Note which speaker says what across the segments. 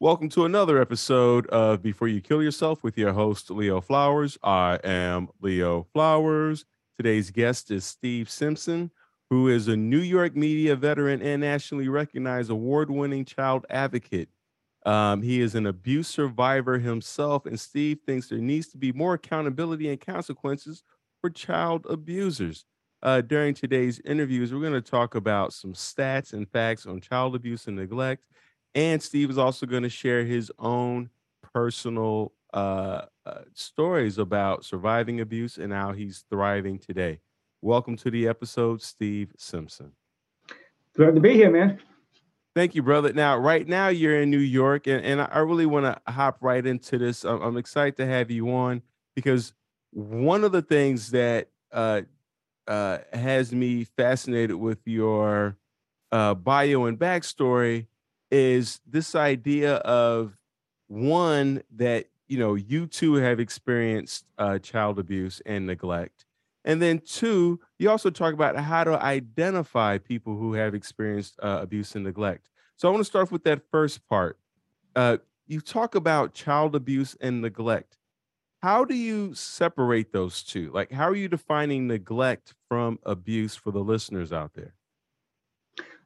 Speaker 1: Welcome to another episode of Before You Kill Yourself with your host, Leo Flowers. I am Leo Flowers. Today's guest is Steve Simpson, who is a New York media veteran and nationally recognized award winning child advocate. Um, he is an abuse survivor himself, and Steve thinks there needs to be more accountability and consequences for child abusers. Uh, during today's interviews, we're going to talk about some stats and facts on child abuse and neglect. And Steve is also going to share his own personal uh, uh, stories about surviving abuse and how he's thriving today. Welcome to the episode, Steve Simpson.
Speaker 2: Glad to be here, man.
Speaker 1: Thank you, brother. Now, right now you're in New York, and, and I really want to hop right into this. I'm, I'm, excited to have you on because one of the things that uh, uh, has me fascinated with your uh, bio and backstory is this idea of one that you know you too have experienced uh, child abuse and neglect. And then two you also talk about how to identify people who have experienced uh, abuse and neglect. So i want to start with that first part. Uh, you talk about child abuse and neglect. How do you separate those two? Like how are you defining neglect from abuse for the listeners out there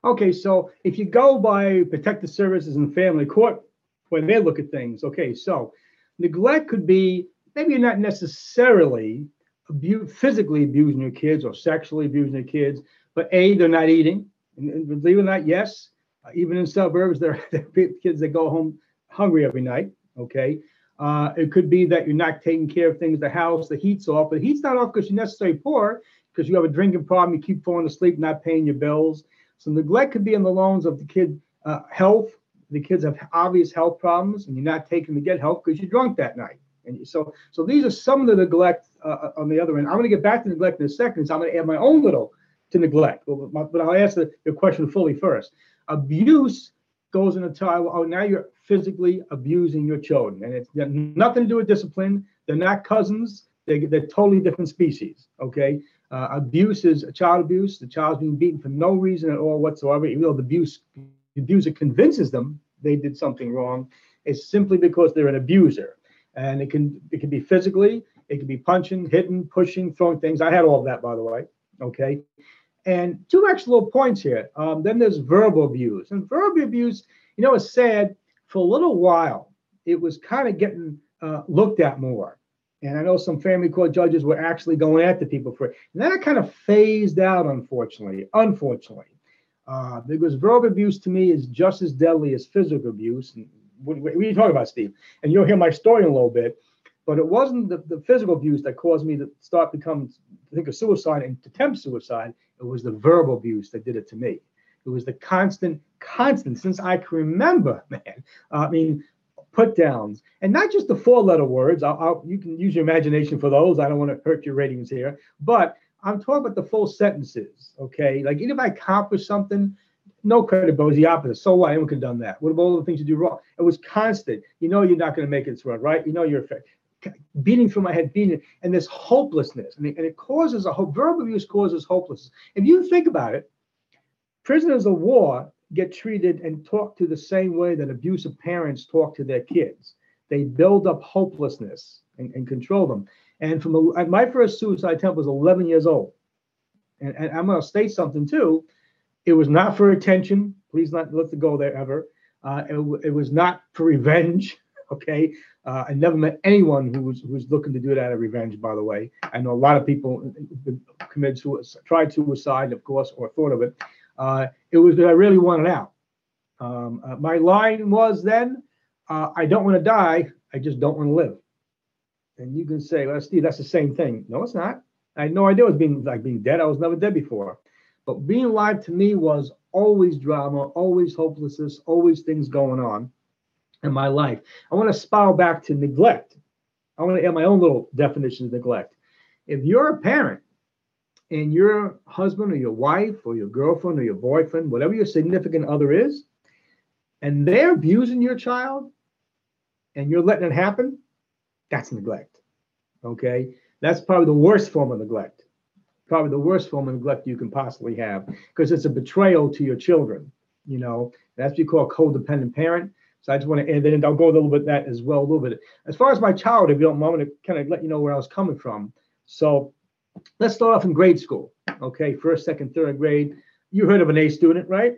Speaker 2: Okay, so if you go by protective services and family court, when they look at things, okay, so neglect could be maybe you're not necessarily physically abusing your kids or sexually abusing your kids, but A, they're not eating. And believe it or not, yes, uh, even in suburbs, there, there are kids that go home hungry every night, okay? Uh, it could be that you're not taking care of things, the house, the heat's off, but the heat's not off because you're necessarily poor, because you have a drinking problem, you keep falling asleep, not paying your bills. So neglect could be in the loans of the kid uh, health. The kids have obvious health problems, and you're not taking to get help because you're drunk that night. And so, so these are some of the neglect uh, uh on the other end. I'm going to get back to neglect in a second. So I'm going to add my own little to neglect, but, but I'll answer your question fully first. Abuse goes in a time. Oh, now you're physically abusing your children, and it's nothing to do with discipline. They're not cousins. They're, they're totally different species. Okay, uh, abuse is child abuse. The child's being beaten for no reason at all whatsoever, even though the abuse the abuser convinces them they did something wrong. It's simply because they're an abuser, and it can it can be physically, it can be punching, hitting, pushing, throwing things. I had all of that, by the way. Okay, and two extra little points here. Um, then there's verbal abuse, and verbal abuse, you know, it's sad. For a little while, it was kind of getting uh, looked at more. And I know some family court judges were actually going after people for it. And then it kind of phased out, unfortunately. Unfortunately. Uh, because verbal abuse to me is just as deadly as physical abuse. And what, what, are you talking about, Steve? And you'll hear my story in a little bit. But it wasn't the, the physical abuse that caused me to start become think of suicide and attempt suicide. It was the verbal abuse that did it to me. It was the constant, constant since I can remember, man. Uh, I mean, put downs, and not just the four letter words. I'll, I'll, you can use your imagination for those. I don't want to hurt your ratings here, but I'm talking about the full sentences. Okay, like even if I accomplish something, no credit, but it was the opposite. So what? Anyone could have done that. What about all the things you do wrong? It was constant. You know you're not going to make it through, right? You know you're beating through my head, beating, and this hopelessness, and it, and it causes a hope. Verbal abuse causes hopelessness. If you think about it, prisoners of war get treated and talked to the same way that abusive parents talk to their kids. They build up hopelessness and, and control them. And from a, my first suicide attempt was 11 years old. And, and I'm going to state something too. It was not for attention. Please not let it go there ever. Uh, it, it, was not for revenge. Okay. Uh, I never met anyone who was who was looking to do that out of revenge. By the way, I know a lot of people committed suicide, tried suicide, of course, or thought of it. Uh, it was that I really wanted out. Um, uh, my line was then, uh, I don't want to die. I just don't want to live. And you can say, well, Steve, that's the same thing. No, it's not. I had no idea it was being like being dead. I was never dead before. But being alive to me was always drama, always hopelessness, always things going on in my life. I want to spiral back to neglect. I want to add my own little definition of neglect. If you're a parent and your husband or your wife or your girlfriend or your boyfriend, whatever your significant other is, and they're abusing your child and you're letting it happen, that's neglect. Okay. That's probably the worst form of neglect. Probably the worst form of neglect you can possibly have because it's a betrayal to your children. You know, that's what you call codependent parent. So I just want to, and then I'll go a little bit that as well, a little bit. As far as my child, if you don't mind, to kind of let you know where I was coming from. So let's start off in grade school. Okay, first, second, third grade. You heard of an A student, right?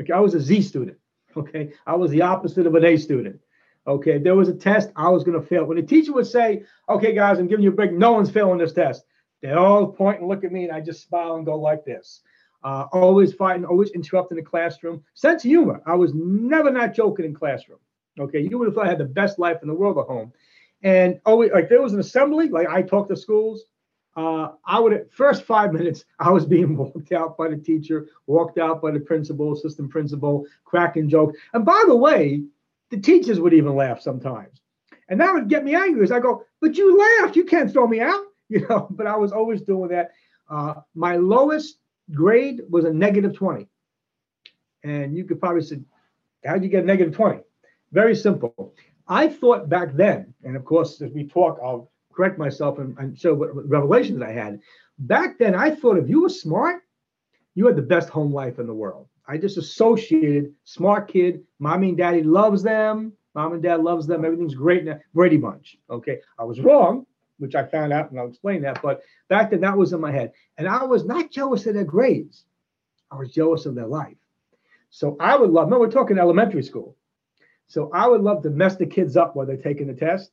Speaker 2: Okay, I was a Z student. Okay, I was the opposite of an A student. Okay, there was a test I was going to fail. When the teacher would say, "Okay, guys, I'm giving you a break. No one's failing this test," they all point and look at me, and I just smile and go like this. Uh, always fighting, always interrupting the classroom. Sense of humor. I was never not joking in classroom. Okay, you would have thought I had the best life in the world at home. And always, like there was an assembly, like I talked to schools. Uh, I would first five minutes, I was being walked out by the teacher, walked out by the principal, assistant principal, cracking jokes. And by the way, the teachers would even laugh sometimes. And that would get me angry as I go, but you laughed, you can't throw me out, you know. But I was always doing that. Uh, my lowest grade was a negative 20. And you could probably say, how'd you get a negative 20? Very simple. I thought back then, and of course, as we talk, I'll correct myself and, and show what, what revelations I had. Back then, I thought if you were smart, you had the best home life in the world. I just associated smart kid, mommy and daddy loves them, mom and dad loves them, everything's great now. Brady Bunch. Okay. I was wrong which I found out and I'll explain that. But back then, that was in my head. And I was not jealous of their grades, I was jealous of their life. So I would love, no, we're talking elementary school. So I would love to mess the kids up while they're taking the test.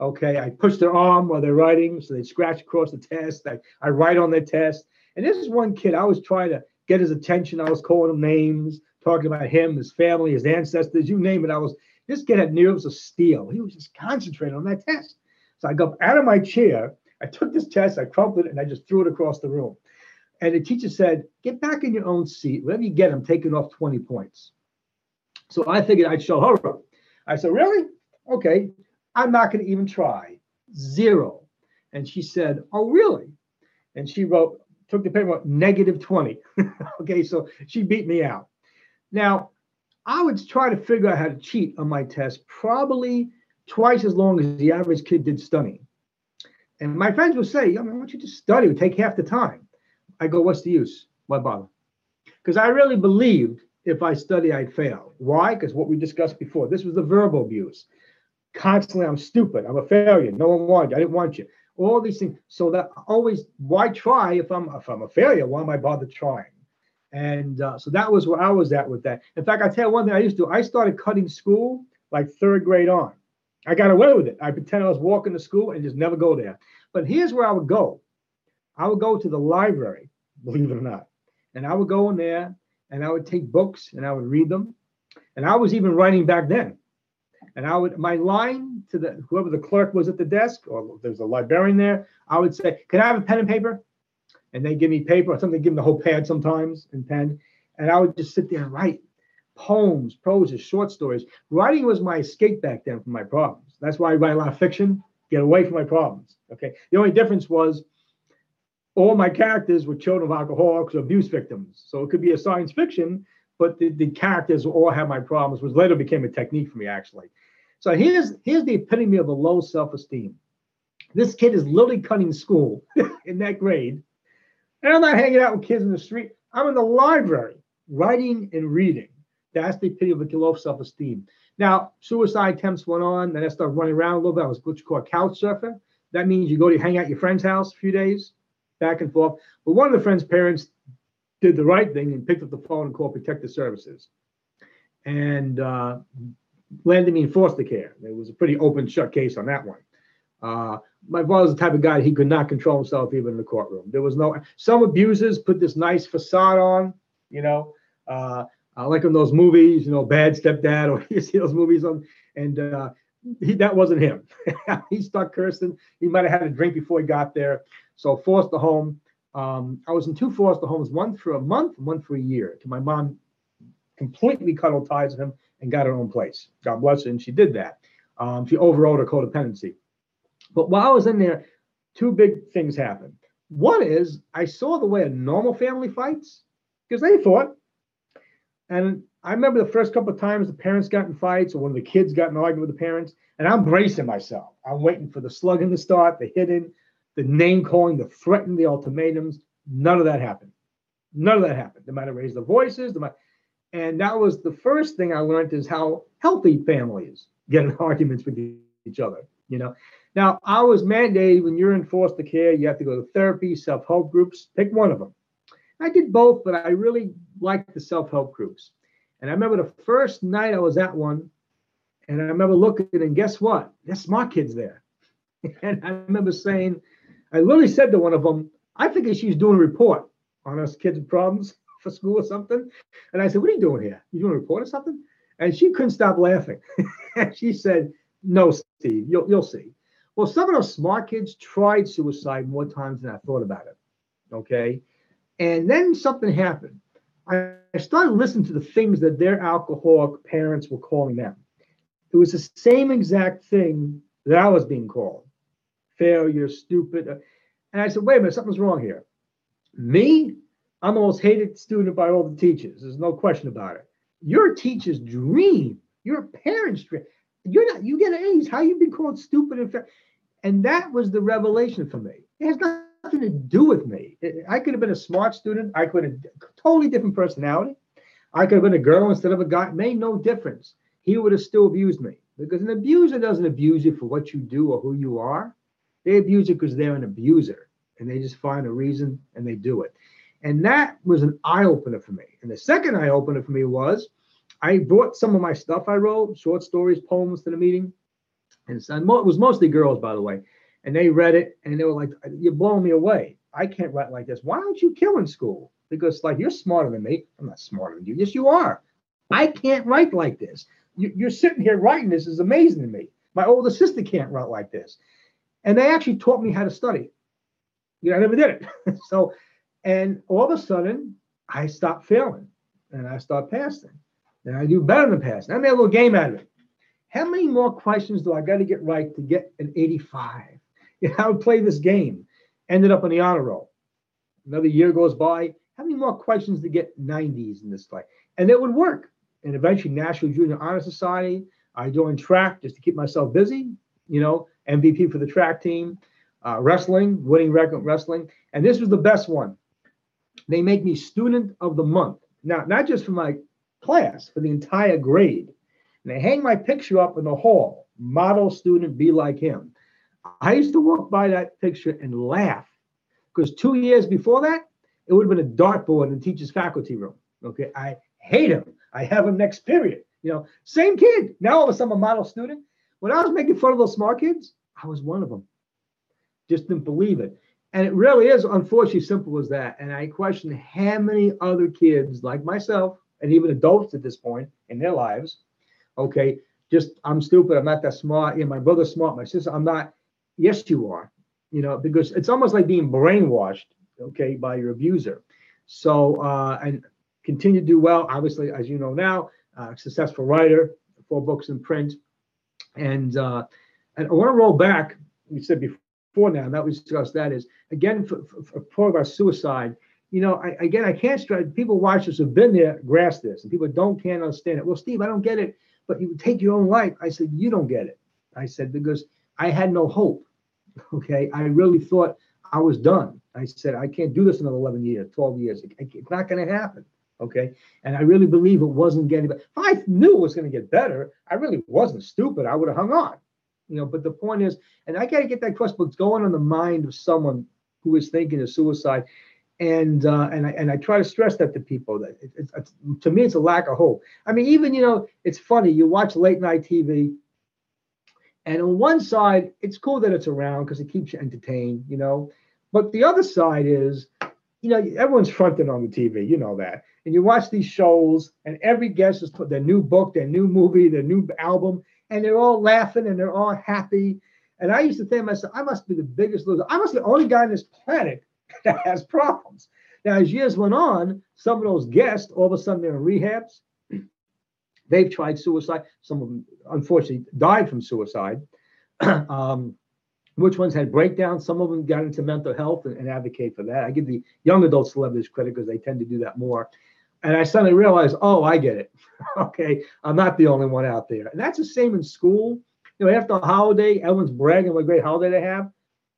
Speaker 2: Okay, I push their arm while they're writing, so they scratch across the test. I, I write on their test. And this is one kid, I was trying to get his attention. I was calling him names, talking about him, his family, his ancestors, you name it. I was, this kid had nerves of steel. He was just concentrating on that test. So I got out of my chair. I took this test, I crumpled it, and I just threw it across the room. And the teacher said, Get back in your own seat. Whatever you get, I'm taking off 20 points. So I figured I'd show her. I said, Really? Okay. I'm not going to even try. Zero. And she said, Oh, really? And she wrote, took the paper, negative 20. okay. So she beat me out. Now, I would try to figure out how to cheat on my test probably twice as long as the average kid did studying. And my friends would say, I mean, you just study? It would take half the time. I go, what's the use? Why bother? Because I really believed if I study, I'd fail. Why? Because what we discussed before, this was the verbal abuse. Constantly, I'm stupid. I'm a failure. No one wanted you. I didn't want you. All these things. So that always, why try if I'm if I'm a failure? Why am I bothered trying? And uh, so that was where I was at with that. In fact, I tell you one thing I used to. do. I started cutting school like third grade on. I got away with it. I pretend I was walking to school and just never go there. But here's where I would go. I would go to the library, believe it or not. And I would go in there and I would take books and I would read them. And I was even writing back then. And I would my line to the whoever the clerk was at the desk, or there's a librarian there, I would say, Can I have a pen and paper? And they give me paper or something, give them the whole pad sometimes and pen. And I would just sit there and write poems, prose, short stories. Writing was my escape back then from my problems. That's why I write a lot of fiction, get away from my problems. Okay. The only difference was all my characters were children of alcoholics or abuse victims. So it could be a science fiction, but the, the characters all have my problems, which later became a technique for me, actually. So here's here's the epitome of a low self-esteem. This kid is literally cutting school in that grade. And I'm not hanging out with kids in the street. I'm in the library writing and reading. That's the epitome of a low self-esteem. Now, suicide attempts went on. Then I started running around a little bit. I was what you call couch surfer. That means you go to hang out your friend's house a few days, back and forth. But one of the friend's parents did the right thing and picked up the phone and called protective services and uh, landed me in foster care. It was a pretty open shut case on that one. Uh, my father's the type of guy he could not control himself even in the courtroom. There was no some abusers put this nice facade on, you know, uh, like in those movies, you know, Bad Stepdad, or you see those movies on, and uh, he, that wasn't him. he stuck cursing. He might have had a drink before he got there. So forced the home. Um, I was in two foster homes, one for a month, one for a year. To my mom completely cut all ties with him and got her own place. God bless her, and she did that. Um, she overrode her codependency. But while I was in there, two big things happened. One is I saw the way a normal family fights because they fought. And I remember the first couple of times the parents got in fights or one of the kids got in an argument with the parents, and I'm bracing myself. I'm waiting for the slugging to start, the hitting, the name calling, the threatening, the ultimatums. None of that happened. None of that happened. They might have raised their voices. They might, And that was the first thing I learned is how healthy families get in arguments with each other. You know, now I was mandated when you're in foster care, you have to go to therapy, self-help groups. Pick one of them. I did both, but I really liked the self-help groups. And I remember the first night I was at one, and I remember looking, and guess what? There's smart kids there. And I remember saying, I literally said to one of them, I think she's doing a report on us kids' problems for school or something. And I said, What are you doing here? You doing a report or something? And she couldn't stop laughing. and she said, No, Steve, you'll, you'll see. Well, some of those smart kids tried suicide more times than I thought about it. Okay. And then something happened. I started listening to the things that their alcoholic parents were calling them. It was the same exact thing that I was being called failure, stupid. And I said, wait a minute, something's wrong here. Me, I'm the most hated student by all the teachers. There's no question about it. Your teacher's dream, your parents' dream. You're not, you get A's. How you been called stupid and fair? And that was the revelation for me. It has nothing to do with me. I could have been a smart student. I could have totally different personality. I could have been a girl instead of a guy. Made no difference. He would have still abused me because an abuser doesn't abuse you for what you do or who you are. They abuse you because they're an abuser and they just find a reason and they do it. And that was an eye opener for me. And the second eye opener for me was I brought some of my stuff I wrote, short stories, poems to the meeting. And it was mostly girls, by the way. And they read it and they were like, You're blowing me away. I can't write like this. Why don't you kill in school? Because, like, you're smarter than me. I'm not smarter than you. Yes, you are. I can't write like this. You're sitting here writing this is amazing to me. My older sister can't write like this. And they actually taught me how to study. You know, I never did it. so, and all of a sudden, I stopped failing and I start passing. And I do better than passing. I made a little game out of it. How many more questions do I got to get right to get an 85? You know, I would play this game. Ended up on the honor roll. Another year goes by. How many more questions to get 90s in this life? And it would work. And eventually, National Junior Honor Society. I joined track just to keep myself busy. You know, MVP for the track team. Uh, wrestling, winning record wrestling. And this was the best one. They make me student of the month. Now, not just for my class, for the entire grade. And they hang my picture up in the hall. Model student, be like him. I used to walk by that picture and laugh because two years before that, it would have been a dartboard in the teacher's faculty room. Okay. I hate him. I have him next period. You know, same kid. Now all of a sudden, I'm a model student. When I was making fun of those smart kids, I was one of them. Just didn't believe it. And it really is unfortunately simple as that. And I question how many other kids like myself and even adults at this point in their lives, okay, just I'm stupid, I'm not that smart. Yeah, my brother's smart, my sister, I'm not. Yes, you are. You know, because it's almost like being brainwashed, okay, by your abuser. So uh, and continue to do well. Obviously, as you know now, uh, successful writer, four books in print, and uh, I want to roll back. We said before now that we discussed that is again for, for, part of our suicide. You know, I, again, I can't stress. People watch this have been there, grasp this, and people don't can't understand it. Well, Steve, I don't get it. But you take your own life. I said, you don't get it. I said because I had no hope. Okay, I really thought I was done. I said I can't do this another 11 years, 12 years. It's not going to happen. Okay. And I really believe it wasn't getting better. If I knew it was going to get better, I really wasn't stupid. I would have hung on. You know, but the point is, and I got to get that question, what's going on the mind of someone who is thinking of suicide. And uh, and I and I try to stress that to people that it, it, it's, to me it's a lack of hope. I mean, even you know, it's funny. You watch late night TV, and on one side, it's cool that it's around because it keeps you entertained, you know. But the other side is, you know, everyone's fronting on the TV, you know that and you watch these shows, and every guest is put their new book, their new movie, their new album, and they're all laughing and they're all happy. And I used to think myself, I must be the biggest loser. I must be the only guy on this planet that has problems. Now, as years went on, some of those guests, all of a sudden, they're in rehabs. They've tried suicide. Some of them, unfortunately, died from suicide. um, which ones had breakdowns? Some of them got into mental health and, and advocate for that. I give the young adult celebrities credit because they tend to do that more. And I suddenly realized, oh, I get it. okay, I'm not the only one out there. And that's the same in school. You know, after a holiday, everyone's bragging what a great holiday they have.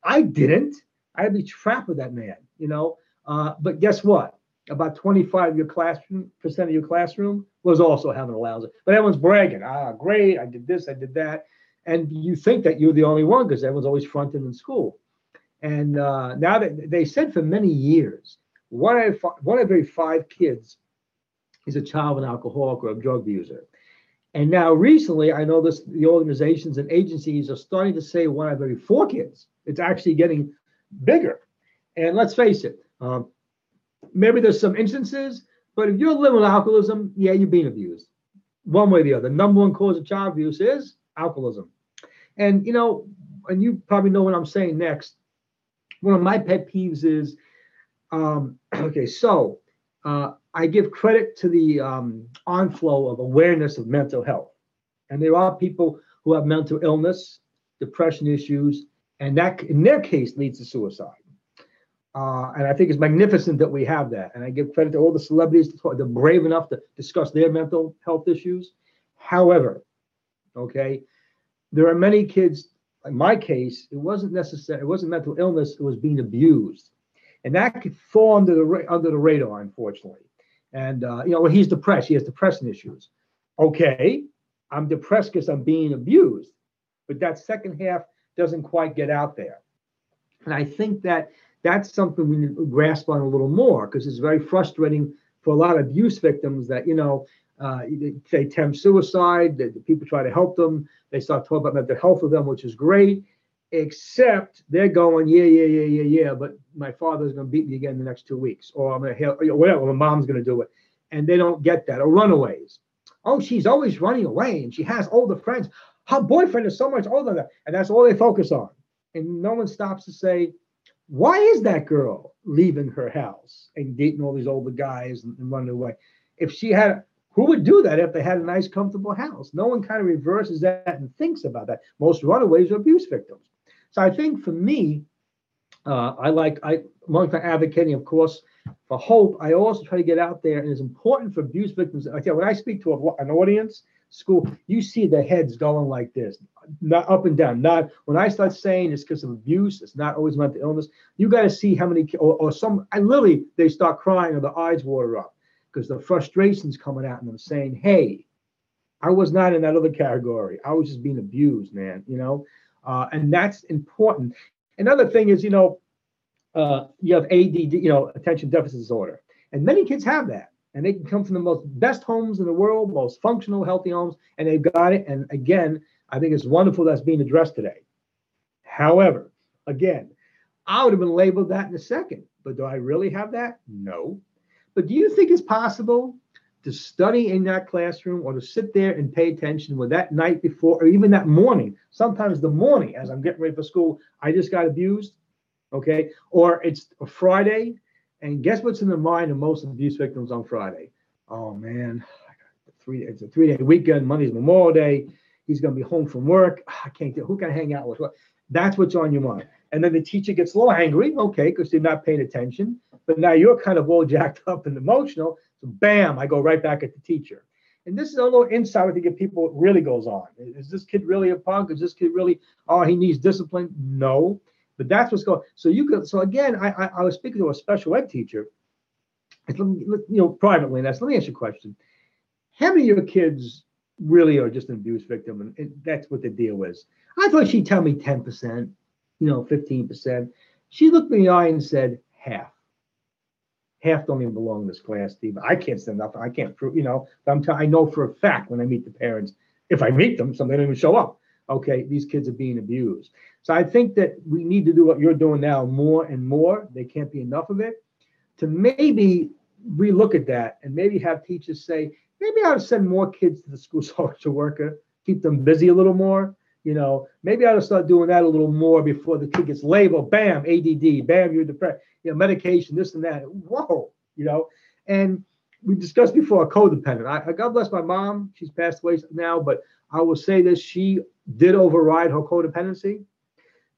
Speaker 2: I didn't. I'd be trapped with that man, you know. Uh, but guess what? about 25 of your classroom percent of your classroom was also having a lousy. But everyone's bragging, ah, great, I did this, I did that. And you think that you're the only one because everyone's always fronting in school. And uh, now that they said for many years, one out of five, one of every five kids is a child of an alcoholic or a drug user. And now recently, I know this the organizations and agencies are starting to say one out of every four kids. It's actually getting bigger. And let's face it, um, maybe there's some instances, but if you're living with alcoholism, yeah, you're being abused. One way or the other. Number one cause of child abuse is alcoholism. And you know, and you probably know what I'm saying next. One of my pet peeves is um, okay, so uh, I give credit to the um, onflow of awareness of mental health. And there are people who have mental illness, depression issues, and that in their case leads to suicide. Uh, and I think it's magnificent that we have that. And I give credit to all the celebrities that are brave enough to discuss their mental health issues. However, okay, there are many kids. In my case, it wasn't necessary. It wasn't mental illness. It was being abused, and that could fall under the under the radar, unfortunately. And uh, you know, he's depressed, he has depression issues. Okay, I'm depressed because I'm being abused, but that second half doesn't quite get out there. And I think that that's something we need to grasp on a little more because it's very frustrating for a lot of abuse victims that you know uh, they attempt suicide. That people try to help them. They start talking about mental health with them, which is great. Except they're going, yeah, yeah, yeah, yeah, yeah. But my father's going to beat me again in the next two weeks, or I'm going to hell, whatever. My mom's going to do it, and they don't get that. Or runaways. Oh, she's always running away, and she has older friends. Her boyfriend is so much older than that, and that's all they focus on. And no one stops to say, why is that girl leaving her house and dating all these older guys and, and running away? If she had, who would do that if they had a nice, comfortable house? No one kind of reverses that and thinks about that. Most runaways are abuse victims. So I think for me, uh, I like I among advocating, of course, for hope. I also try to get out there, and it's important for abuse victims. I tell you, when I speak to a, an audience, school, you see the heads going like this, not up and down. Not when I start saying it's because of abuse, it's not always mental illness. You got to see how many, or, or some, I literally, they start crying or the eyes water up because the frustration's coming out and them saying, hey, I was not in that other category. I was just being abused, man, you know? Uh, and that's important. Another thing is, you know, uh, you have ADD, you know, attention deficit disorder. And many kids have that and they can come from the most best homes in the world, most functional, healthy homes, and they've got it. And again, I think it's wonderful that's being addressed today. However, again, I would have been labeled that in a second, but do I really have that? No. But do you think it's possible to study in that classroom or to sit there and pay attention with that night before or even that morning? Sometimes the morning, as I'm getting ready for school, I just got abused. Okay. Or it's a Friday and guess what's in the mind of most abuse victims on Friday? Oh man, three it's a three day weekend. Monday's Memorial Day. He's going to be home from work. I can't. Who can I hang out with? That's what's on your mind. And then the teacher gets a little angry, okay, because they're not paying attention. But now you're kind of all jacked up and emotional. So bam, I go right back at the teacher. And this is a little insight to get people what really goes on. Is this kid really a punk? Is this kid really, oh, he needs discipline? No. But that's what's going. So you could. So again, I, I, I was speaking to a special ed teacher. You know, privately, and that's let me ask you a question. How many of your kids really are just an abuse victim, and, and that's what the deal is? I thought she'd tell me ten percent, you know, fifteen percent. She looked me in the eye and said half. Half don't even belong in this class, Steve. I can't say nothing. I can't prove, you know. But I'm t- I know for a fact when I meet the parents, if I meet them, some they don't even show up okay, these kids are being abused. So I think that we need to do what you're doing now more and more. There can't be enough of it. To maybe relook at that and maybe have teachers say, maybe I'll send more kids to the school social worker, keep them busy a little more. You know, maybe I ought to start doing that a little more before the kid gets labeled, bam, ADD, bam, you're depressed, you know, medication, this and that. Whoa, you know, and we discussed before a codependent. I, God bless my mom, she's passed away now, but I will say this: she did override her codependency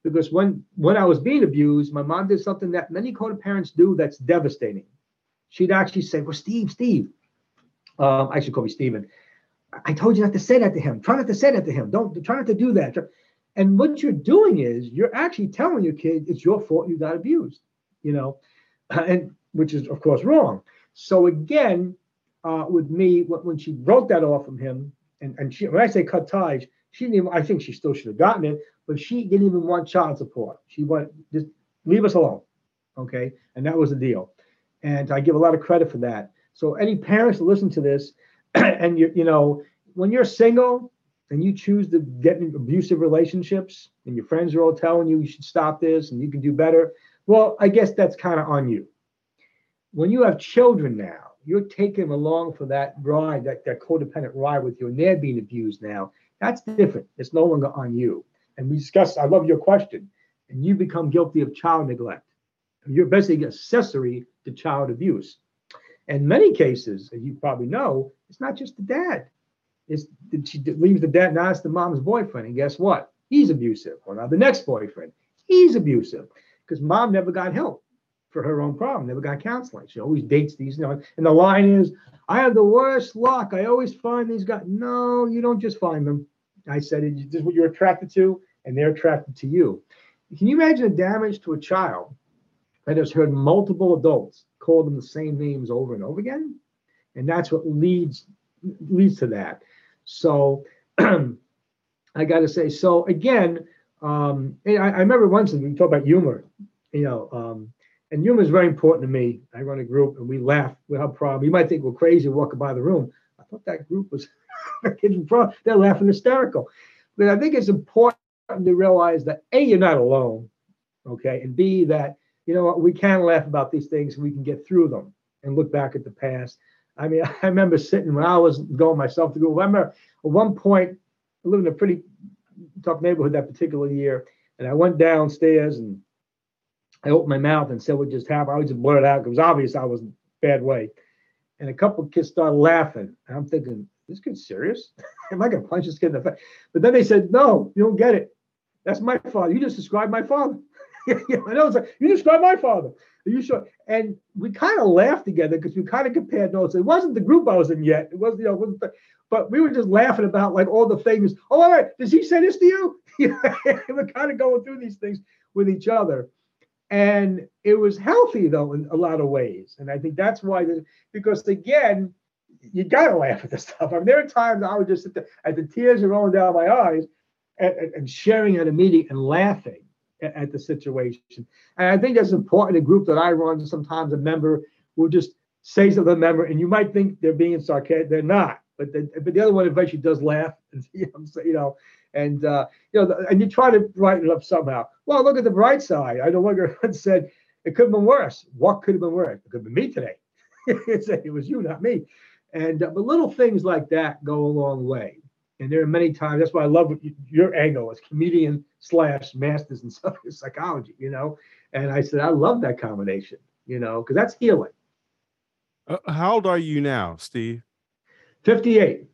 Speaker 2: because when when I was being abused, my mom did something that many codependents do that's devastating. She'd actually say, "Well, Steve, Steve, um, I should call me Steven. I told you not to say that to him. Try not to say that to him. Don't try not to do that." And what you're doing is you're actually telling your kid it's your fault you got abused, you know, and which is of course wrong. So again, uh, with me, when she broke that off from him, and, and she, when I say cut ties, she didn't even, I think she still should have gotten it, but she didn't even want child support. She wanted just leave us alone. Okay. And that was the deal. And I give a lot of credit for that. So any parents that listen to this and you you know, when you're single and you choose to get in abusive relationships and your friends are all telling you you should stop this and you can do better, well, I guess that's kind of on you. When you have children now, you're taking them along for that ride, that, that codependent ride with you, and they're being abused now. That's different. It's no longer on you. And we discussed, I love your question, and you become guilty of child neglect. You're basically accessory to child abuse. In many cases, as you probably know, it's not just the dad. It's she leaves the dad, now it's the mom's boyfriend. And guess what? He's abusive. Or now the next boyfriend, he's abusive because mom never got help for her own problem, never got counseling. She always dates these, you know, and the line is, I have the worst luck. I always find these guys. No, you don't just find them. I said, this is what you're attracted to, and they're attracted to you. Can you imagine the damage to a child that has heard multiple adults call them the same names over and over again? And that's what leads leads to that. So I got to say, so again, um, I, I, remember once we talked about humor, you know, um, and humor is very important to me. I run a group and we laugh. We have a problem. You might think we're crazy walking by the room. I thought that group was they're laughing hysterical. But I think it's important to realize that A, you're not alone. Okay. And B, that, you know what, we can laugh about these things we can get through them and look back at the past. I mean, I remember sitting when I was going myself to go. I remember at one point, I lived in a pretty tough neighborhood that particular year. And I went downstairs and I opened my mouth and said what just happened. I was just blurted out. It was obvious I was in a bad way. And a couple kids started laughing. And I'm thinking, this kid's serious? Am I to punch this kid in the face? But then they said, no, you don't get it. That's my father. You just described my father. I know. It's like, you described my father. Are you sure? And we kind of laughed together because we kind of compared notes. It wasn't the group I was in yet. It wasn't, you know, wasn't the, but we were just laughing about like all the things. Oh, all right. Does he say this to you? we're kind of going through these things with each other. And it was healthy though in a lot of ways. And I think that's why, the, because again, you gotta laugh at this stuff. I mean, there are times I would just sit there and the tears are rolling down my eyes and, and sharing at a meeting and laughing at, the situation. And I think that's important. A group that I run, sometimes a member will just say to the member, and you might think they're being sarcastic, they're not. But the, but the other one eventually does laugh, and you know, you know and uh, you know, and you try to brighten it up somehow. Well, look at the bright side. I know one girl said it could have been worse. What could have been worse? It could have been me today. it was you, not me. And uh, but little things like that go a long way. And there are many times. That's why I love your angle as comedian slash masters in psychology. You know, and I said I love that combination. You know, because that's healing.
Speaker 1: Uh, how old are you now, Steve?
Speaker 2: Fifty-eight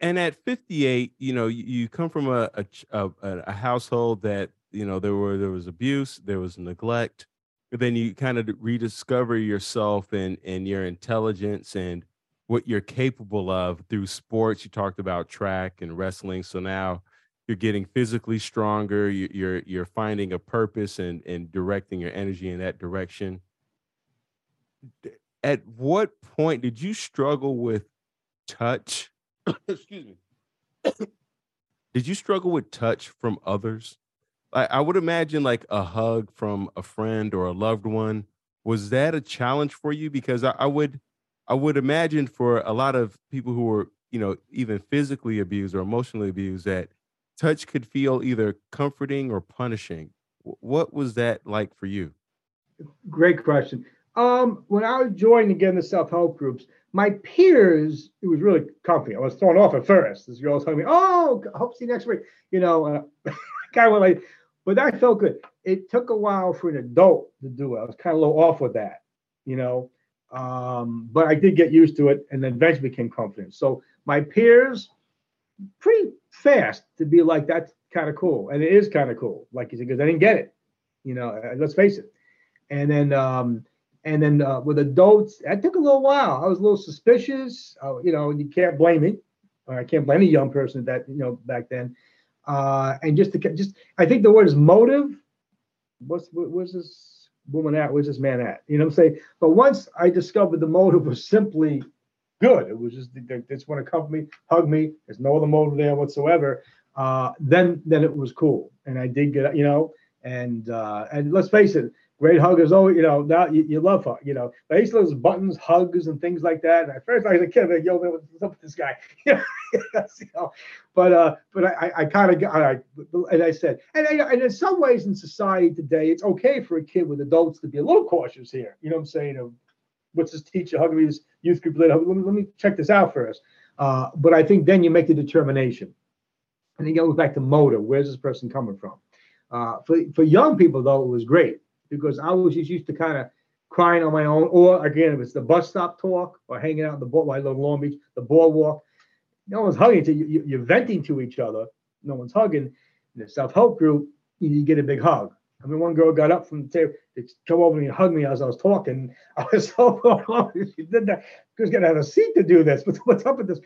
Speaker 1: and at 58 you know you, you come from a, a, a household that you know there were there was abuse there was neglect but then you kind of rediscover yourself and and your intelligence and what you're capable of through sports you talked about track and wrestling so now you're getting physically stronger you, you're you're finding a purpose and and directing your energy in that direction at what point did you struggle with touch excuse me. Did you struggle with touch from others? I, I would imagine like a hug from a friend or a loved one. Was that a challenge for you? Because I, I would I would imagine for a lot of people who were, you know, even physically abused or emotionally abused, that touch could feel either comforting or punishing. What was that like for you?
Speaker 2: Great question. Um, when I was joining again the self-help groups, my peers, it was really comfy. I was thrown off at first. This girl was telling me, "Oh, hope to see you next week." You know, kind of like, but that felt good. It took a while for an adult to do it. I was kind of a little off with that, you know, um, but I did get used to it, and then eventually became confident. So my peers, pretty fast to be like, "That's kind of cool," and it is kind of cool, like you said, because I didn't get it. You know, uh, let's face it. And then um, and then uh, with adults, that took a little while. I was a little suspicious. Uh, you know, you can't blame me. I can't blame any young person that you know back then. Uh, and just to just, I think the word is motive. What's what was this? Woman at? Where's this man at? You know what I'm saying? But once I discovered the motive was simply good, it was just they just want to comfort me, hug me. There's no other motive there whatsoever. Uh, then then it was cool, and I did get you know, and uh, and let's face it, great huggers. Oh, you know, now you, you love her. You know, I used to those buttons, hugs, and things like that. And at first, I was a kid, I'm like, yo, man, what's up with this guy? you know, but uh, but I, I kind of got, I, and I said, and I, and in some ways in society today, it's okay for a kid with adults to be a little cautious here. You know what I'm saying? Of what's this teacher hugging me, this youth group leader? Let me, let me check this out first. Uh, but I think then you make the determination, and then you go back to motive. Where's this person coming from? Uh, for for young people though, it was great because I was just used to kind of crying on my own, or again, if it's the bus stop talk or hanging out in the boat, I Long Beach, the boardwalk. No one's hugging you. You're venting to each other. No one's hugging. In the self help group, you get a big hug. I mean, one girl got up from the table to come over and hug me as I was talking. I was so she did that. She was gonna have a seat to do this. What's up with this?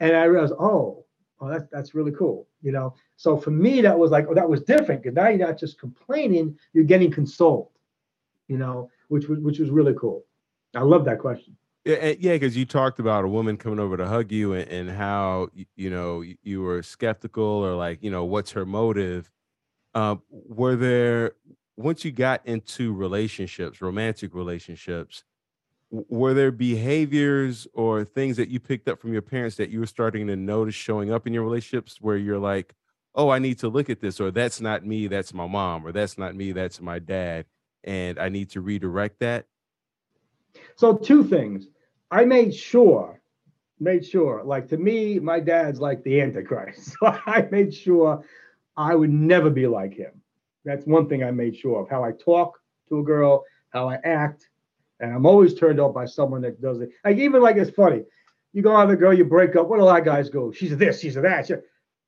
Speaker 2: And I realized, oh, oh, that's that's really cool. You know. So for me, that was like, oh, that was different because now you're not just complaining, you're getting consoled. You know, which was which was really cool. I love that question.
Speaker 1: Yeah, yeah, because you talked about a woman coming over to hug you and, and how you know you were skeptical or like you know what's her motive. Uh, were there once you got into relationships, romantic relationships, were there behaviors or things that you picked up from your parents that you were starting to notice showing up in your relationships where you're like, oh, I need to look at this, or that's not me, that's my mom, or that's not me, that's my dad, and I need to redirect that?
Speaker 2: So, two things. I made sure, made sure, like to me, my dad's like the Antichrist. So I made sure I would never be like him. That's one thing I made sure of how I talk to a girl, how I act, and I'm always turned off by someone that does it. Like even like it's funny. You go out with a girl, you break up. What do a lot of guys go? She's this, she's that. She,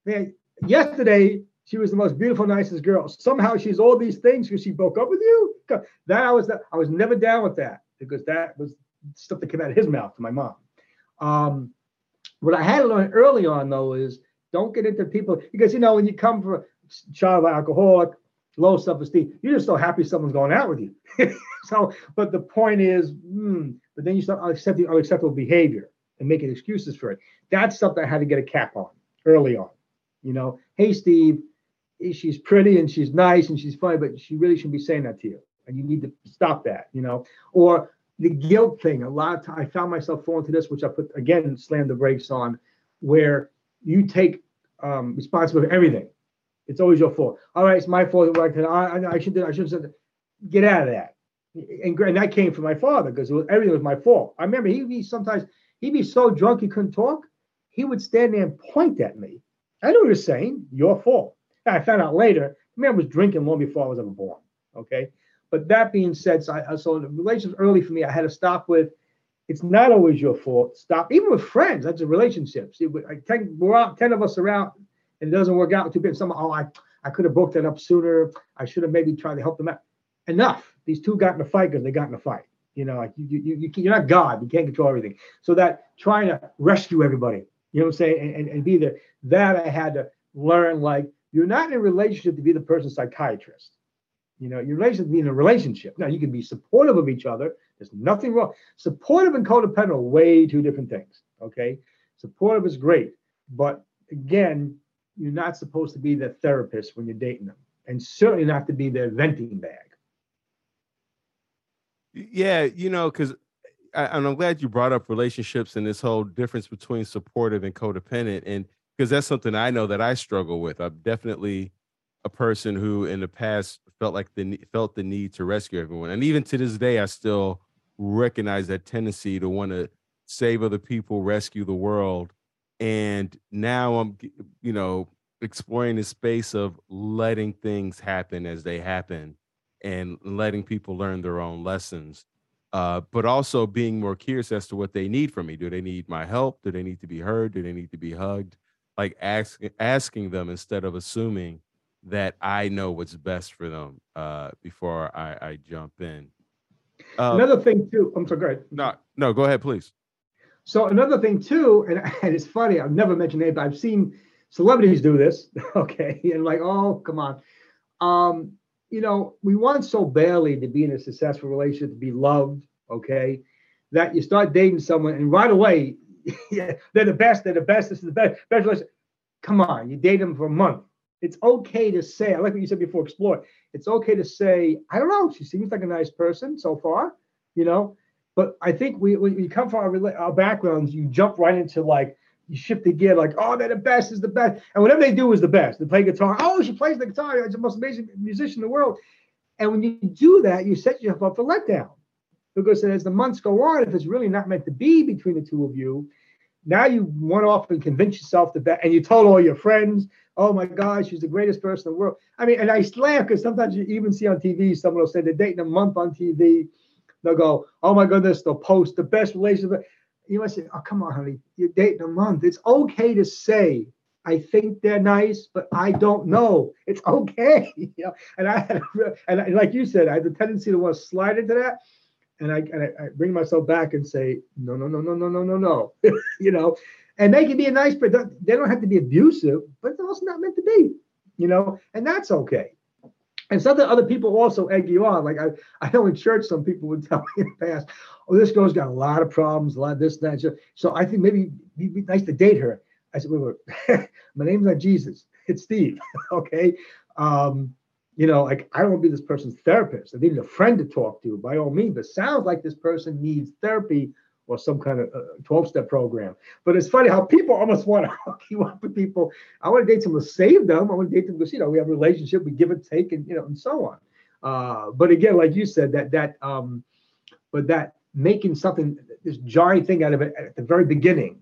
Speaker 2: man, yesterday she was the most beautiful, nicest girl. Somehow she's all these things because she broke up with you. That I was I was never down with that because that was stuff that came out of his mouth to my mom. Um, what I had to learn early on though is don't get into people because you know when you come from a child alcoholic, low self-esteem, you're just so happy someone's going out with you. so, but the point is, mm, but then you start accepting unacceptable behavior and making excuses for it. That's something I had to get a cap on early on. You know, hey Steve, she's pretty and she's nice and she's funny, but she really shouldn't be saying that to you. And you need to stop that, you know. Or the guilt thing. A lot of times I found myself falling to this, which I put again, slam the brakes on, where you take um, responsibility for everything. It's always your fault. All right, it's my fault. I, I, I should I should have said, get out of that. And, and that came from my father because everything was my fault. I remember he'd be sometimes he'd be so drunk he couldn't talk. He would stand there and point at me. I knew what was saying. Your fault. I found out later. The man was drinking long before I was ever born. Okay. But that being said, so, I, so the relationship early for me, I had to stop with. It's not always your fault. Stop, even with friends. That's a relationship. See, I, ten, we're out, ten of us around, and it doesn't work out. Two people, some, oh, I, I could have booked that up sooner. I should have maybe tried to help them out. Enough. These two got in a fight because they got in a fight. You know, like you, you, you, you're not God. You can't control everything. So that trying to rescue everybody, you know what I'm saying, and, and, and be there. That I had to learn. Like you're not in a relationship to be the person's psychiatrist. You know, your relationship to be in a relationship. Now you can be supportive of each other. There's nothing wrong. Supportive and codependent are way two different things. Okay, supportive is great, but again, you're not supposed to be the therapist when you're dating them, and certainly not to be their venting bag.
Speaker 1: Yeah, you know, because and I'm glad you brought up relationships and this whole difference between supportive and codependent, and because that's something I know that I struggle with. I'm definitely a person who, in the past, felt like the felt the need to rescue everyone, and even to this day, I still recognize that tendency to want to save other people, rescue the world, and now I'm, you know, exploring the space of letting things happen as they happen, and letting people learn their own lessons. Uh, but also being more curious as to what they need from me. Do they need my help? Do they need to be heard? Do they need to be hugged? Like asking asking them instead of assuming that I know what's best for them uh, before I, I jump in.
Speaker 2: Uh, another thing too. I'm sorry. Go ahead.
Speaker 1: No, no. Go ahead, please.
Speaker 2: So another thing too, and, and it's funny. I've never mentioned it, but I've seen celebrities do this. Okay, and like, oh, come on. Um, you know, we want so badly to be in a successful relationship, to be loved, okay, that you start dating someone and right away, yeah, they're the best, they're the best, this is the best, best relationship. Come on, you date them for a month. It's okay to say, I like what you said before, explore. It's okay to say, I don't know, she seems like a nice person so far, you know. But I think we, when you come from our, our backgrounds, you jump right into like, you shift the gear like, oh, they're the best, is the best. And whatever they do is the best. They play guitar. Oh, she plays the guitar. She's the most amazing musician in the world. And when you do that, you set yourself up for letdown. Because as the months go on, if it's really not meant to be between the two of you, now you went off and convinced yourself that, and you told all your friends, oh my God, she's the greatest person in the world. I mean, and I laugh because sometimes you even see on TV, someone will say they're dating a month on TV. They'll go, oh my goodness, they'll post the best relationship you might say, oh, come on, honey, you're dating a month. It's okay to say, I think they're nice, but I don't know. It's okay. you know? And I had, and I, like you said, I have the tendency to want to slide into that. And I, and I, I bring myself back and say, no, no, no, no, no, no, no, no. you know, and they can be a nice, but they don't have to be abusive, but they're also not meant to be, you know, and that's okay. And something other people also egg you on. Like I, I know in church, some people would tell me in the past, oh, this girl's got a lot of problems, a lot of this, that. So I think maybe it'd be nice to date her. I said, wait, wait. my name's not Jesus. It's Steve. okay. Um, you know, like I don't want to be this person's therapist. I need a friend to talk to by all means, but sounds like this person needs therapy or some kind of 12 step program. But it's funny how people almost want to hook you up with people. I want to date someone to save them. I want to date them because, you know, we have a relationship, we give and take, and, you know, and so on. Uh, but again, like you said, that, that, um, but that making something, this jarring thing out of it at the very beginning,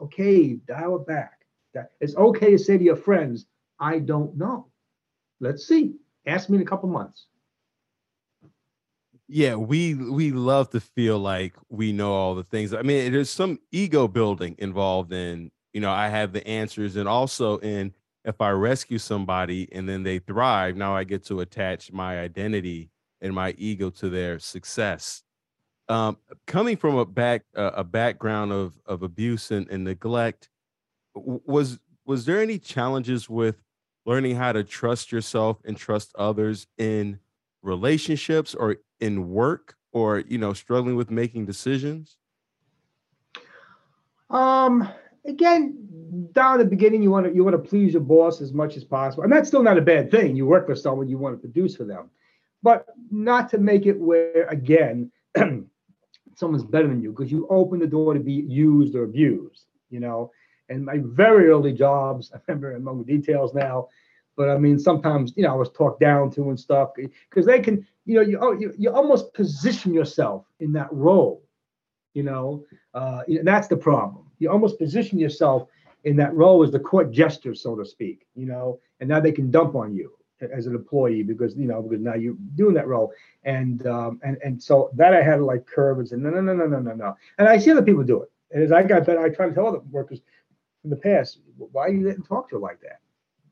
Speaker 2: okay, dial it back. That it's okay to say to your friends, I don't know. Let's see. Ask me in a couple months
Speaker 1: yeah we we love to feel like we know all the things i mean there's some ego building involved in you know i have the answers and also in if i rescue somebody and then they thrive now i get to attach my identity and my ego to their success. Um, coming from a back uh, a background of of abuse and, and neglect was was there any challenges with learning how to trust yourself and trust others in relationships or in work or you know struggling with making decisions?
Speaker 2: Um again down at the beginning you want to you want to please your boss as much as possible and that's still not a bad thing. You work for someone you want to produce for them. But not to make it where again someone's better than you because you open the door to be used or abused you know? And my very early jobs i remember among the details now but I mean, sometimes you know I was talked down to and stuff because they can, you know, you, oh, you you almost position yourself in that role, you know, uh, and that's the problem. You almost position yourself in that role as the court jester, so to speak, you know, and now they can dump on you as an employee because you know because now you're doing that role. And um, and and so that I had to like curve and say no no no no no no no. And I see other people do it. And as I got better I try to tell other workers in the past why you didn't talk to her like that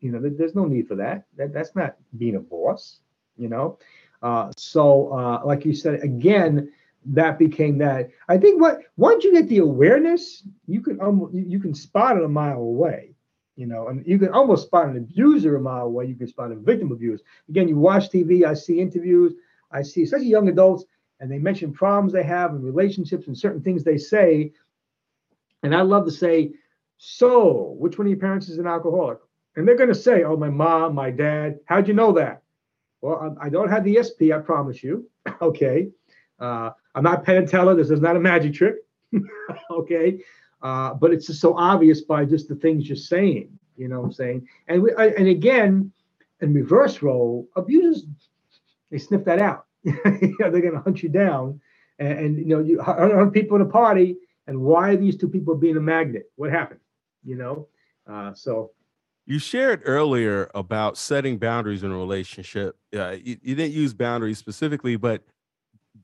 Speaker 2: you know, there's no need for that. that that's not being a boss, you know. Uh, so, uh, like you said, again, that became that. I think what once you get the awareness, you can um, you can spot it a mile away, you know, and you can almost spot an abuser a mile away. You can spot a victim abuse. Again, you watch TV, I see interviews, I see especially young adults, and they mention problems they have in relationships and certain things they say. And I love to say, so which one of your parents is an alcoholic? And they're going to say, oh, my mom, my dad, how'd you know that? Well, I don't have the SP, I promise you. okay. Uh, I'm not Penn and Teller. This is not a magic trick. okay. Uh, but it's just so obvious by just the things you're saying. You know what I'm saying? And we, I, and again, in reverse role, abusers, they sniff that out. you know, they're going to hunt you down. And, and you know, you hunt people in a party. And why are these two people being a magnet? What happened? You know? Uh, so
Speaker 1: you shared earlier about setting boundaries in a relationship. Uh, you, you didn't use boundaries specifically, but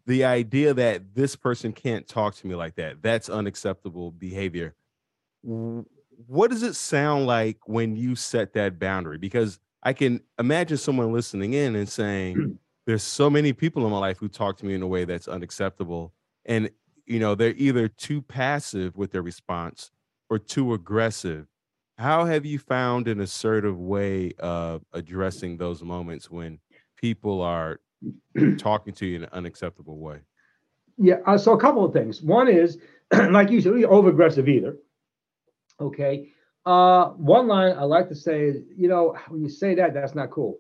Speaker 1: the idea that this person can't talk to me like that, that's unacceptable behavior. What does it sound like when you set that boundary? Because I can imagine someone listening in and saying, There's so many people in my life who talk to me in a way that's unacceptable. And, you know, they're either too passive with their response or too aggressive how have you found an assertive way of addressing those moments when people are talking to you in an unacceptable way?
Speaker 2: Yeah, uh, so a couple of things. One is, like you said, we over aggressive either. Okay. Uh, one line I like to say is, you know, when you say that, that's not cool.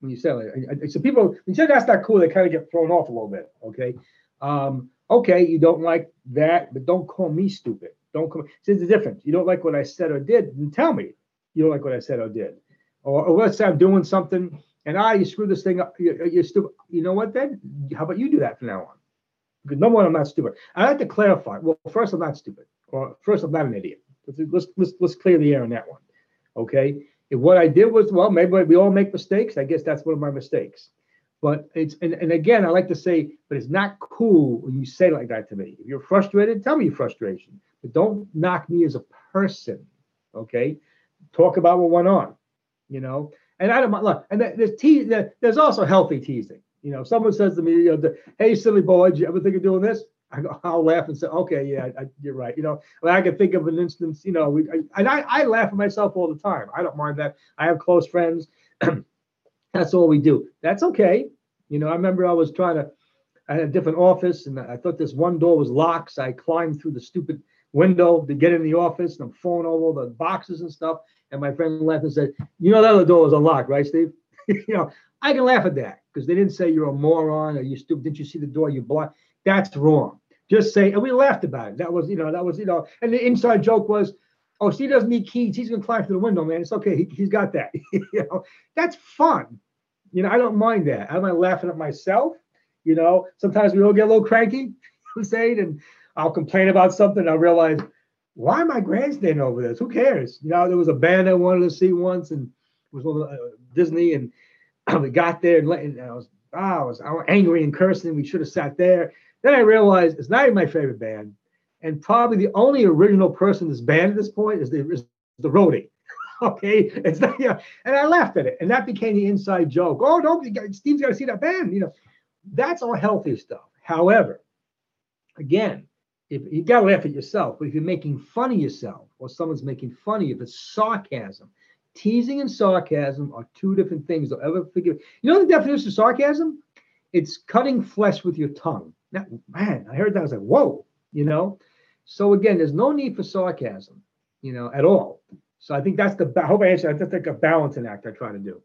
Speaker 2: When you say like, so people, when you say that's not cool, they kind of get thrown off a little bit. Okay. Um, okay, you don't like that, but don't call me stupid. Don't come. See the difference. You don't like what I said or did, then tell me you don't like what I said or did. Or, or let's say I'm doing something and ah, you screw this thing up. You, you're stupid. You know what then? How about you do that from now on? Because number one, I'm not stupid. I like to clarify. Well, first, I'm not stupid. Or first, I'm not an idiot. Let's, let's, let's clear the air on that one. Okay. If what I did was, well, maybe we all make mistakes. I guess that's one of my mistakes. But it's, and, and again, I like to say, but it's not cool when you say like that to me. If you're frustrated, tell me your frustration, but don't knock me as a person. Okay. Talk about what went on, you know. And I don't. Look, and there's te- there's also healthy teasing. You know, someone says to me, you know, "Hey, silly boy, did you ever think of doing this?" I go, I'll laugh and say, "Okay, yeah, I, you're right." You know, I can think of an instance. You know, we, I, and I, I laugh at myself all the time. I don't mind that. I have close friends. That's all we do. That's okay. You know, I remember I was trying to. I had a different office, and I thought this one door was locked. So I climbed through the stupid window to get in the office, and I'm falling over the boxes and stuff. And my friend laughed and said, "You know that other door was unlocked, right, Steve?" you know, I can laugh at that because they didn't say you're a moron or you stupid. Didn't you see the door? You blocked. That's wrong. Just say, and we laughed about it. That was, you know, that was, you know, and the inside joke was, oh, Steve doesn't need keys. He's gonna climb through the window, man. It's okay. He, has got that. you know, that's fun. You know, I don't mind that. I don't laughing at myself. You know, sometimes we all get a little cranky, saying, and I'll complain about something. I realize why am I grandstanding over this? Who cares? You know, there was a band I wanted to see once, and it was uh, Disney, and we got there, and, and I was, oh, I was, I was angry and cursing. We should have sat there. Then I realized it's not even my favorite band, and probably the only original person in this band at this point is the is the roadie. okay, it's not, and I laughed at it, and that became the inside joke. Oh, don't Steve's got to see that band. You know, that's all healthy stuff. However, again, if you gotta laugh at yourself, but if you're making fun of yourself or someone's making fun of you, if it's sarcasm, teasing and sarcasm are two different things. Don't ever figure. You know the definition of sarcasm? It's cutting flesh with your tongue. Now, man, I heard that. I was like, whoa, you know. So again, there's no need for sarcasm, you know, at all. So I think that's the. I hope I answered. That's like a balancing act I try to do.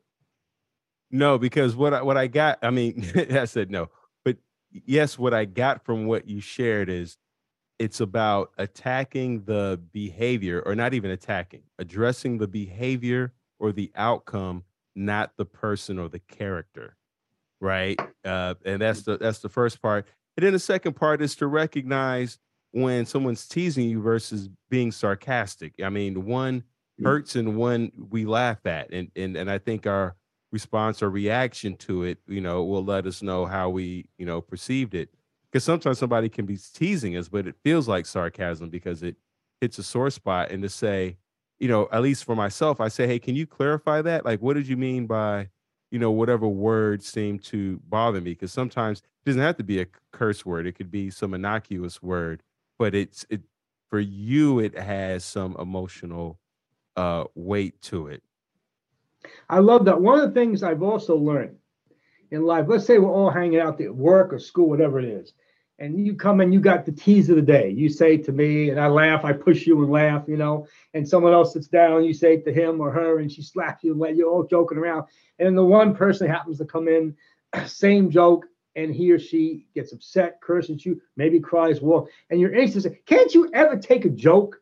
Speaker 1: No, because what I, what I got, I mean, I said no, but yes, what I got from what you shared is it's about attacking the behavior or not even attacking addressing the behavior or the outcome not the person or the character right uh, and that's the that's the first part and then the second part is to recognize when someone's teasing you versus being sarcastic i mean one. Mm-hmm. hurts and one we laugh at and and, and i think our response or reaction to it you know will let us know how we you know perceived it because sometimes somebody can be teasing us, but it feels like sarcasm because it hits a sore spot. And to say, you know, at least for myself, I say, hey, can you clarify that? Like, what did you mean by, you know, whatever word seemed to bother me? Because sometimes it doesn't have to be a curse word; it could be some innocuous word, but it's it for you. It has some emotional uh, weight to it.
Speaker 2: I love that. One of the things I've also learned in life. Let's say we're all hanging out at work or school, whatever it is, and you come and you got the tease of the day. You say to me, and I laugh, I push you and laugh, you know, and someone else sits down, you say to him or her, and she slaps you and let you all joking around. And then the one person happens to come in, same joke, and he or she gets upset, curses you, maybe cries wolf, and you're say, Can't you ever take a joke?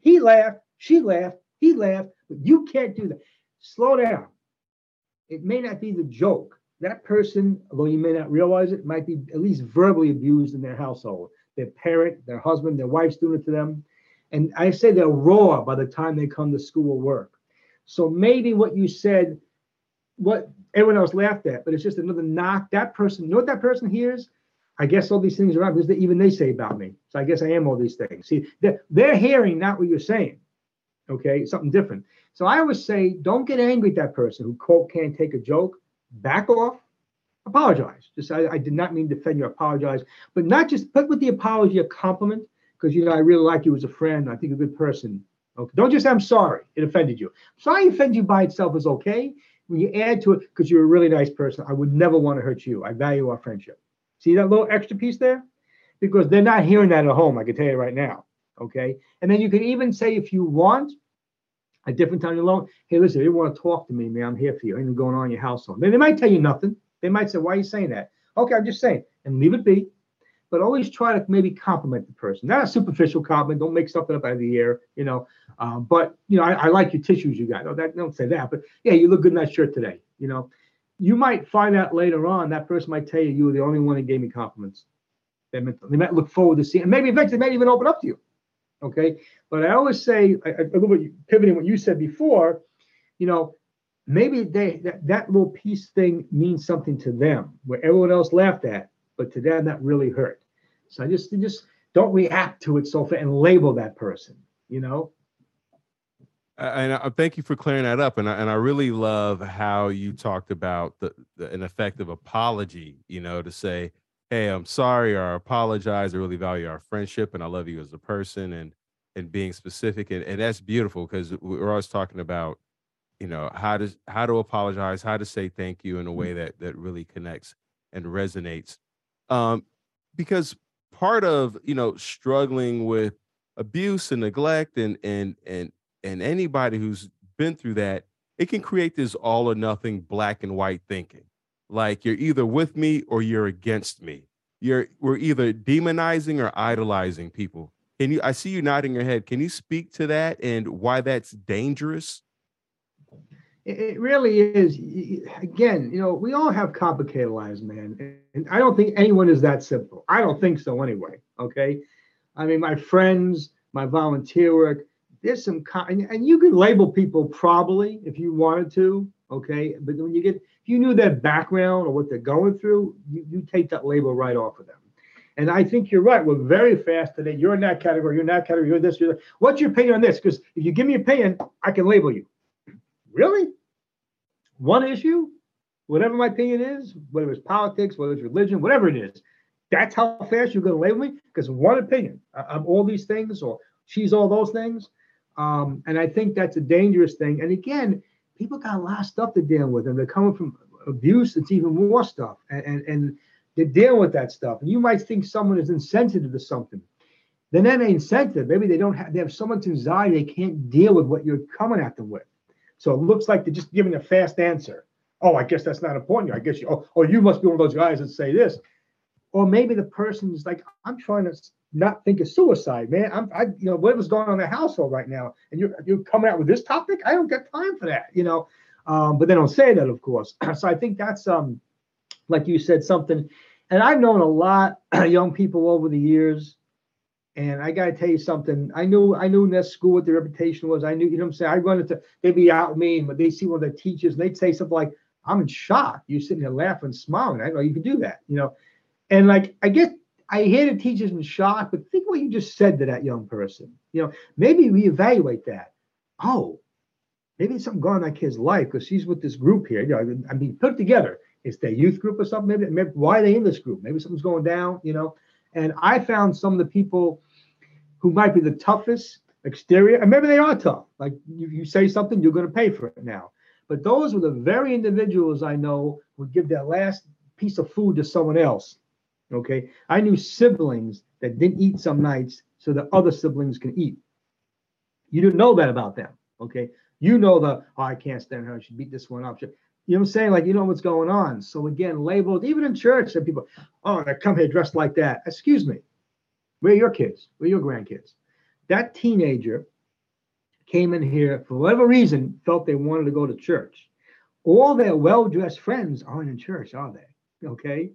Speaker 2: He laughed, she laughed, he laughed, but you can't do that. Slow down. It may not be the joke that person, although you may not realize it, might be at least verbally abused in their household. Their parent, their husband, their wife's doing it to them. And I say they're raw by the time they come to school or work. So maybe what you said, what everyone else laughed at, but it's just another knock. That person, you know what that person hears? I guess all these things are because they, even they say about me. So I guess I am all these things. See, they're, they're hearing not what you're saying. Okay, something different. So I always say, don't get angry at that person who quote can't take a joke back off, apologize. Just I, I, did not mean to defend you, apologize. But not just put with the apology a compliment, because you know I really like you as a friend. I think a good person. Okay. Don't just say I'm sorry, it offended you. Sorry offended you by itself is okay. when you add to it, because you're a really nice person, I would never want to hurt you. I value our friendship. See that little extra piece there? Because they're not hearing that at home, I can tell you right now. Okay. And then you can even say, if you want, a different time alone, hey, listen, if you want to talk to me, man, I'm here for you. Anything going on in your household. Then they might tell you nothing. They might say, why are you saying that? Okay, I'm just saying, and leave it be. But always try to maybe compliment the person. Not a superficial compliment. Don't make something up out of the air, you know. Um, but you know, I, I, like your tissues you got. No, that don't say that. But yeah, you look good in that shirt today. You know, you might find out later on that person might tell you you were the only one that gave me compliments. They might, they might look forward to seeing, and maybe eventually they might even open up to you. Okay, but I always say a, little bit pivoting what you said before. You know, maybe they that, that little piece thing means something to them where everyone else laughed at, but to them that really hurt. So I just just don't react to it so fast and label that person. You know,
Speaker 1: and I, thank you for clearing that up. And I, and I really love how you talked about the, the, an effective apology. You know, to say, "Hey, I'm sorry," or "Apologize." I really value our friendship, and I love you as a person, and and being specific, and, and that's beautiful because we're always talking about, you know, how to how to apologize, how to say thank you in a way that that really connects and resonates. Um, because part of you know struggling with abuse and neglect and and and and anybody who's been through that, it can create this all or nothing black and white thinking. Like you're either with me or you're against me. You're we're either demonizing or idolizing people. Can you I see you nodding your head. Can you speak to that and why that's dangerous?
Speaker 2: It really is. Again, you know, we all have complicated lives, man. And I don't think anyone is that simple. I don't think so anyway. Okay. I mean, my friends, my volunteer work, there's some and you could label people probably if you wanted to okay but when you get you knew their background or what they're going through you, you take that label right off of them. And i think you're right. We're very fast today. You're in that category. You're in that category. You're this you're that. what's your opinion on this? Because if you give me an opinion i can label you. Really? One issue? Whatever my opinion is whether it's politics whether it's religion whatever it is that's how fast you're going to label me? Because one opinion i'm all these things or she's all those things. Um, and I think that's a dangerous thing. And again, people got a lot of stuff to deal with, and they're coming from abuse. It's even more stuff, and and, and they're dealing with that stuff. And you might think someone is insensitive to something. Then that ain't insensitive. Maybe they don't have they have so much anxiety they can't deal with what you're coming at them with. So it looks like they're just giving a fast answer. Oh, I guess that's not important. I guess you. Oh, oh, you must be one of those guys that say this. Or maybe the person's like, I'm trying to not think of suicide, man. I'm, I, you know, whatever's going on in the household right now, and you're you're coming out with this topic. I don't get time for that, you know. Um, but they don't say that, of course. so I think that's um, like you said, something. And I've known a lot of young people over the years, and I got to tell you something. I knew I knew in that school what their reputation was. I knew, you know, what I'm saying. I run into they'd be out mean, but they see one of their teachers, and they'd say something like, "I'm in shock." You're sitting there laughing, smiling. I know you can do that, you know. And like I get I hear the teachers in shock, but think what you just said to that young person. You know, maybe reevaluate that. Oh, maybe something going on in that kid's life because she's with this group here. You know, I mean, put together. It's their youth group or something. Maybe, maybe why are they in this group? Maybe something's going down. You know, and I found some of the people who might be the toughest exterior, and maybe they are tough. Like you, you say something, you're going to pay for it now. But those were the very individuals I know would give their last piece of food to someone else Okay. I knew siblings that didn't eat some nights so that other siblings can eat. You didn't know that about them. Okay. You know the, oh, I can't stand her. I should beat this one up. You know what I'm saying? Like, you know what's going on. So again, labeled, even in church, that people, oh, they come here dressed like that. Excuse me. Where are your kids? Where are your grandkids? That teenager came in here for whatever reason, felt they wanted to go to church. All their well-dressed friends aren't in church, are they? Okay.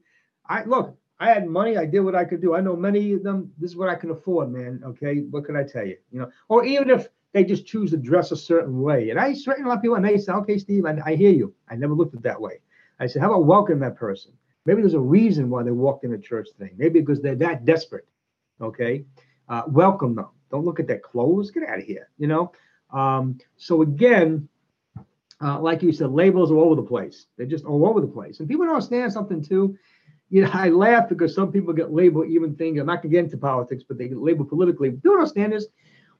Speaker 2: I look, I had money. I did what I could do. I know many of them. This is what I can afford, man. Okay, what can I tell you? You know, or even if they just choose to dress a certain way. And I certain a lot of people, and they say, "Okay, Steve, I, I hear you. I never looked at that way." I said, "How about welcome that person? Maybe there's a reason why they walked in the church thing. Maybe because they're that desperate. Okay, uh, welcome them. Don't look at their clothes. Get out of here. You know. Um, so again, uh, like you said, labels are all over the place. They're just all over the place, and people don't understand something too you know, I laugh because some people get labeled even thinking, I'm not going to get into politics, but they get labeled politically. But Do understand this?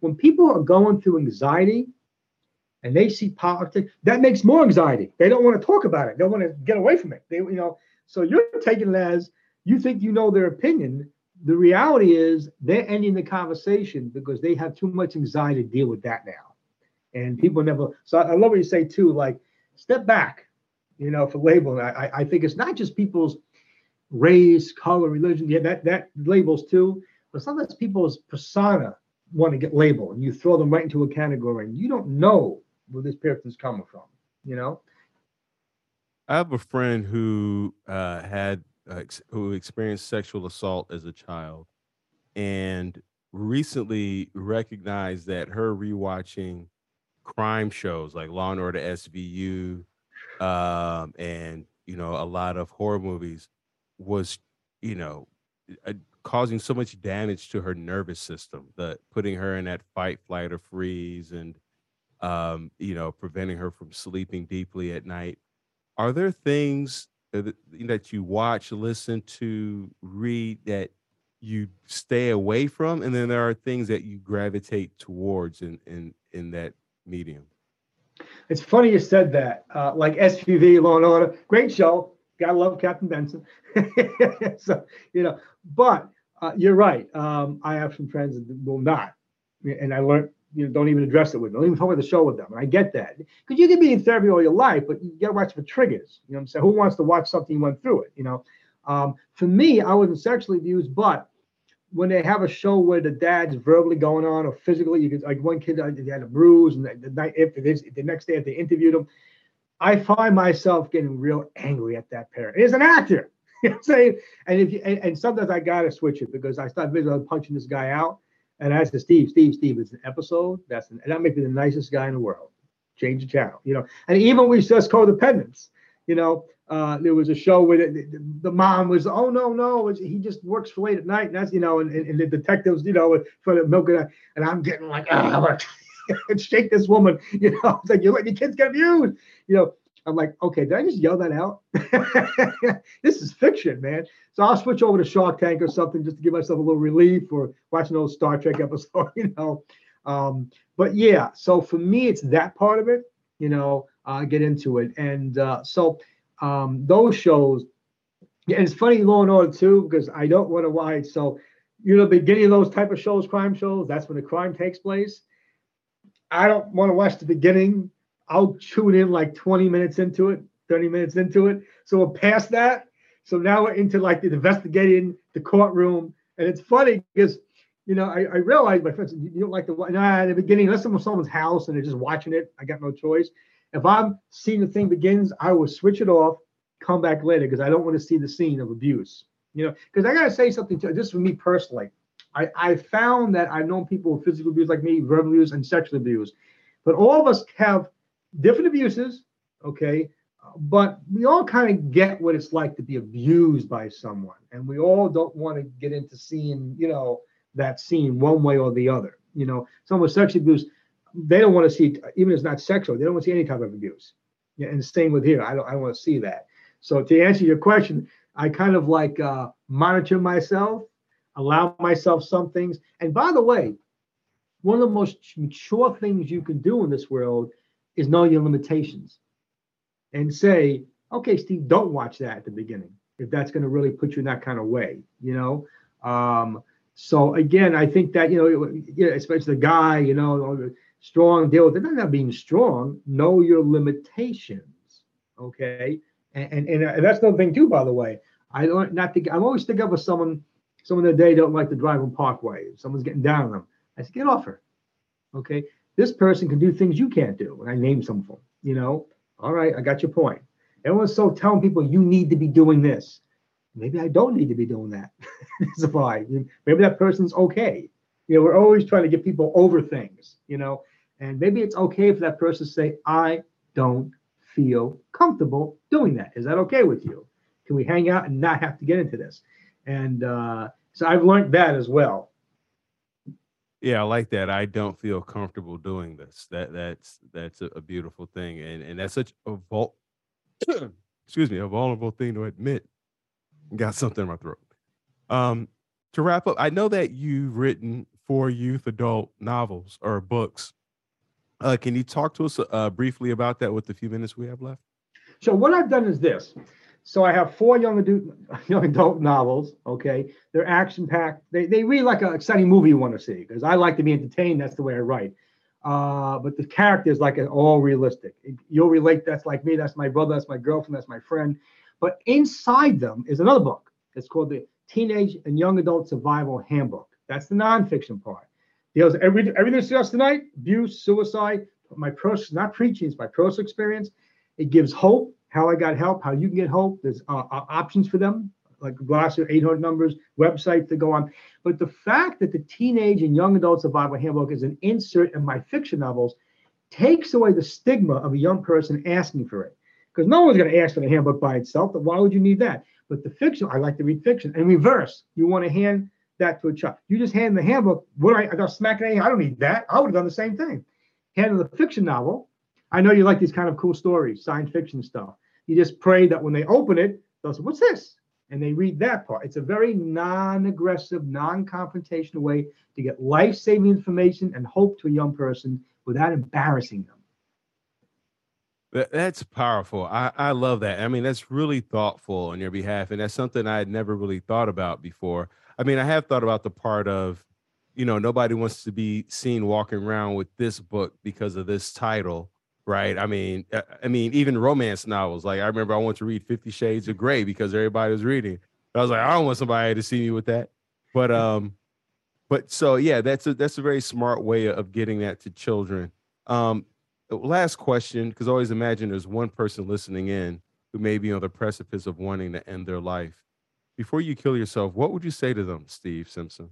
Speaker 2: When people are going through anxiety, and they see politics, that makes more anxiety. They don't want to talk about it. They want to get away from it. They, you know, so you're taking it as you think you know their opinion. The reality is they're ending the conversation because they have too much anxiety to deal with that now. And people never. So I love what you say too. Like step back, you know, for labeling. I, I think it's not just people's race, color, religion. Yeah, that that labels too. But sometimes people's persona want to get labeled, and you throw them right into a category, and you don't know where this person's coming from. You know.
Speaker 1: I have a friend who uh, had uh, who experienced sexual assault as a child, and recently recognized that her rewatching crime shows like Law and Order SVU, um, and you know a lot of horror movies was, you know, uh, causing so much damage to her nervous system that putting her in that fight, flight, or freeze, and um, you know, preventing her from sleeping deeply at night. Are there things that, that you watch, listen to, read that you stay away from, and then there are things that you gravitate towards in in in that medium?
Speaker 2: It's funny you said that. Uh, like SVU, Law and Order, great show. Gotta love Captain Benson. so you know, but uh, you're right. Um, I have some friends that will not, and I learned you know don't even address it with them. Don't even talk about the show with them. And I get that because you can be in therapy all your life, but you gotta watch for triggers. You know what I'm saying? Who wants to watch something you went through it? You know. Um, for me, I wasn't sexually abused, but when they have a show where the dad's verbally going on or physically, you could like one kid uh, had a bruise, and the, the night if the next day if they interviewed him, I find myself getting real angry at that parent. He's an actor. You know I'm saying? And if you and, and sometimes I gotta switch it because I start visualizing punching this guy out. And I said, Steve, Steve, Steve, it's an episode. That's an, and that make me the nicest guy in the world. Change the channel, you know. And even we discuss codependence, you know, uh, there was a show where the, the, the, mom was, oh no, no, he just works late at night. And that's, you know, and, and the detectives, you know, for the milk and, and I'm getting like, ah, and shake this woman, you know, it's like you're letting your kids get abused, you know. I'm like, okay, did I just yell that out? this is fiction, man. So I'll switch over to Shark Tank or something just to give myself a little relief or watch an old Star Trek episode, you know. Um, but yeah, so for me, it's that part of it, you know, uh, get into it. And uh, so um, those shows, and it's funny, Law and Order too, because I don't want to watch. So, you know, beginning of those type of shows, crime shows, that's when the crime takes place. I don't want to watch the beginning I'll tune in like 20 minutes into it, 30 minutes into it. So we're past that. So now we're into like the investigating the courtroom. And it's funny because, you know, I, I realize my friends, you don't like to watch nah, in the beginning, unless I'm in someone's house and they're just watching it, I got no choice. If I'm seeing the thing begins, I will switch it off, come back later because I don't want to see the scene of abuse. You know, because I gotta say something to this for me personally. I, I found that I've known people with physical abuse like me, verbal abuse, and sexual abuse. But all of us have different abuses, okay? But we all kind of get what it's like to be abused by someone, and we all don't want to get into seeing, you know, that scene one way or the other. You know, someone with sexual abuse, they don't want to see, even if it's not sexual, they don't want to see any type of abuse. Yeah, and same with here, I don't, I don't want to see that. So to answer your question, I kind of like uh, monitor myself, allow myself some things. And by the way, one of the most mature things you can do in this world is know your limitations and say, okay, Steve, don't watch that at the beginning if that's going to really put you in that kind of way, you know. Um, so again, I think that you know, especially the guy, you know, strong deal with it. Not being strong, know your limitations, okay. And and, and that's another thing too, by the way. I don't not think I'm always thinking of someone, someone that they don't like to drive on Parkway. Someone's getting down on them, I say, get off her, okay this person can do things you can't do. And I name some of them, you know, all right, I got your point. Everyone's so telling people you need to be doing this. Maybe I don't need to be doing that. Why. Maybe that person's okay. You know, we're always trying to get people over things, you know, and maybe it's okay for that person to say, I don't feel comfortable doing that. Is that okay with you? Can we hang out and not have to get into this? And uh, so I've learned that as well.
Speaker 1: Yeah, I like that. I don't feel comfortable doing this. That that's that's a, a beautiful thing, and and that's such a vul- excuse me, a vulnerable thing to admit. Got something in my throat. Um, to wrap up, I know that you've written four youth adult novels or books. Uh, can you talk to us uh, briefly about that with the few minutes we have left?
Speaker 2: So what I've done is this. So I have four young adult, young adult novels. Okay, they're action packed. They they read like an exciting movie you want to see because I like to be entertained. That's the way I write. Uh, but the characters like it all realistic. You'll relate. That's like me. That's my brother. That's my girlfriend. That's my friend. But inside them is another book. It's called the Teenage and Young Adult Survival Handbook. That's the nonfiction part. Deals every everything discussed tonight: abuse, suicide. My personal, not preaching, it's my personal experience. It gives hope how I got help, how you can get help. There's uh, uh options for them, like Glasser 800 numbers, website to go on. But the fact that the teenage and young adult survival handbook is an insert in my fiction novels takes away the stigma of a young person asking for it. Because no one's going to ask for the handbook by itself. But why would you need that? But the fiction, I like to read fiction. And reverse, you want to hand that to a child. You just hand the handbook. What I, I got smacking. I don't need that. I would have done the same thing. Hand the fiction novel. I know you like these kind of cool stories, science fiction stuff. You just pray that when they open it, they'll say, What's this? And they read that part. It's a very non aggressive, non confrontational way to get life saving information and hope to a young person without embarrassing them.
Speaker 1: That's powerful. I, I love that. I mean, that's really thoughtful on your behalf. And that's something I had never really thought about before. I mean, I have thought about the part of, you know, nobody wants to be seen walking around with this book because of this title right? I mean, uh, I mean, even romance novels. Like I remember I wanted to read Fifty Shades of Grey because everybody was reading. I was like, I don't want somebody to see me with that. But um, but so yeah, that's a that's a very smart way of getting that to children. Um, last question, because I always imagine there's one person listening in who may be on the precipice of wanting to end their life. Before you kill yourself, what would you say to them, Steve Simpson?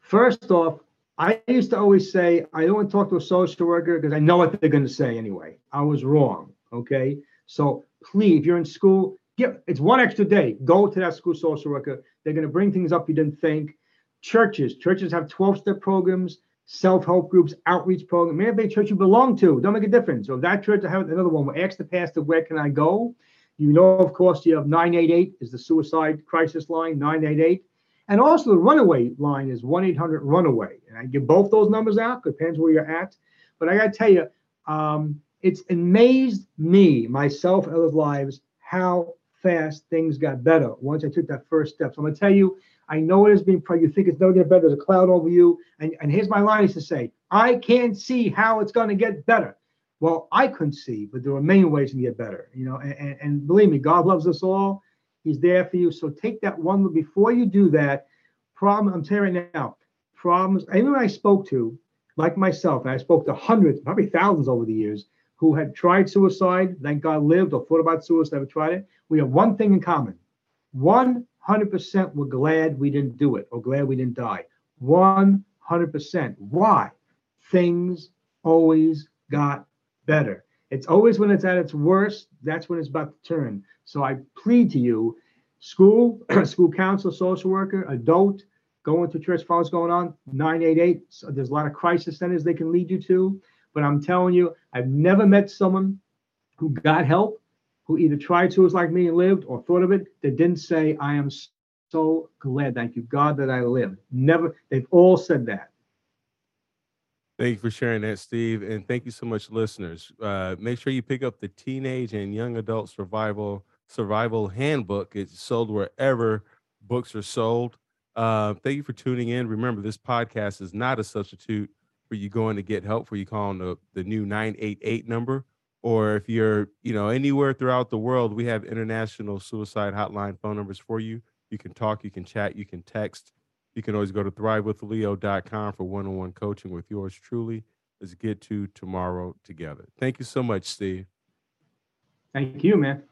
Speaker 2: First off, I used to always say, I don't want to talk to a social worker because I know what they're going to say anyway. I was wrong. Okay. So please, if you're in school, get it's one extra day. Go to that school social worker. They're going to bring things up you didn't think. Churches, churches have 12 step programs, self help groups, outreach program. Maybe a church you belong to, don't make a difference. So that church, I have another one. Ask the pastor, where can I go? You know, of course, you have 988 is the suicide crisis line, 988. And also the runaway line is 1-800-RUNAWAY. And I give both those numbers out, depends where you're at. But I got to tell you, um, it's amazed me, myself, and others' lives, how fast things got better once I took that first step. So I'm going to tell you, I know it has been, you think it's never going to get better. There's a cloud over you. And, and here's my line is to say, I can't see how it's going to get better. Well, I couldn't see, but there are many ways to get better. You know, and, and, and believe me, God loves us all. He's there for you. So take that one before you do that. Problem, I'm telling you now, problems, anyone I spoke to, like myself, and I spoke to hundreds, probably thousands over the years, who had tried suicide, thank God lived, or thought about suicide, never tried it. We have one thing in common 100% we're glad we didn't do it or glad we didn't die. 100%. Why? Things always got better. It's always when it's at its worst, that's when it's about to turn. So I plead to you, school, school counselor, social worker, adult, going to church, follow what's going on, 988. So there's a lot of crisis centers they can lead you to. But I'm telling you, I've never met someone who got help, who either tried to like me and lived or thought of it, that didn't say, I am so glad, thank you, God, that I lived. Never, they've all said that.
Speaker 1: Thank you for sharing that, Steve. And thank you so much, listeners. Uh, make sure you pick up the Teenage and Young Adult Survival Survival Handbook. It's sold wherever books are sold. Uh, thank you for tuning in. Remember, this podcast is not a substitute for you going to get help for you calling the, the new 988 number. Or if you're, you know, anywhere throughout the world, we have international suicide hotline phone numbers for you. You can talk, you can chat, you can text. You can always go to thrivewithleo.com for one-on-one coaching with yours truly. Let's get to tomorrow together. Thank you so much, Steve.
Speaker 2: Thank you, man.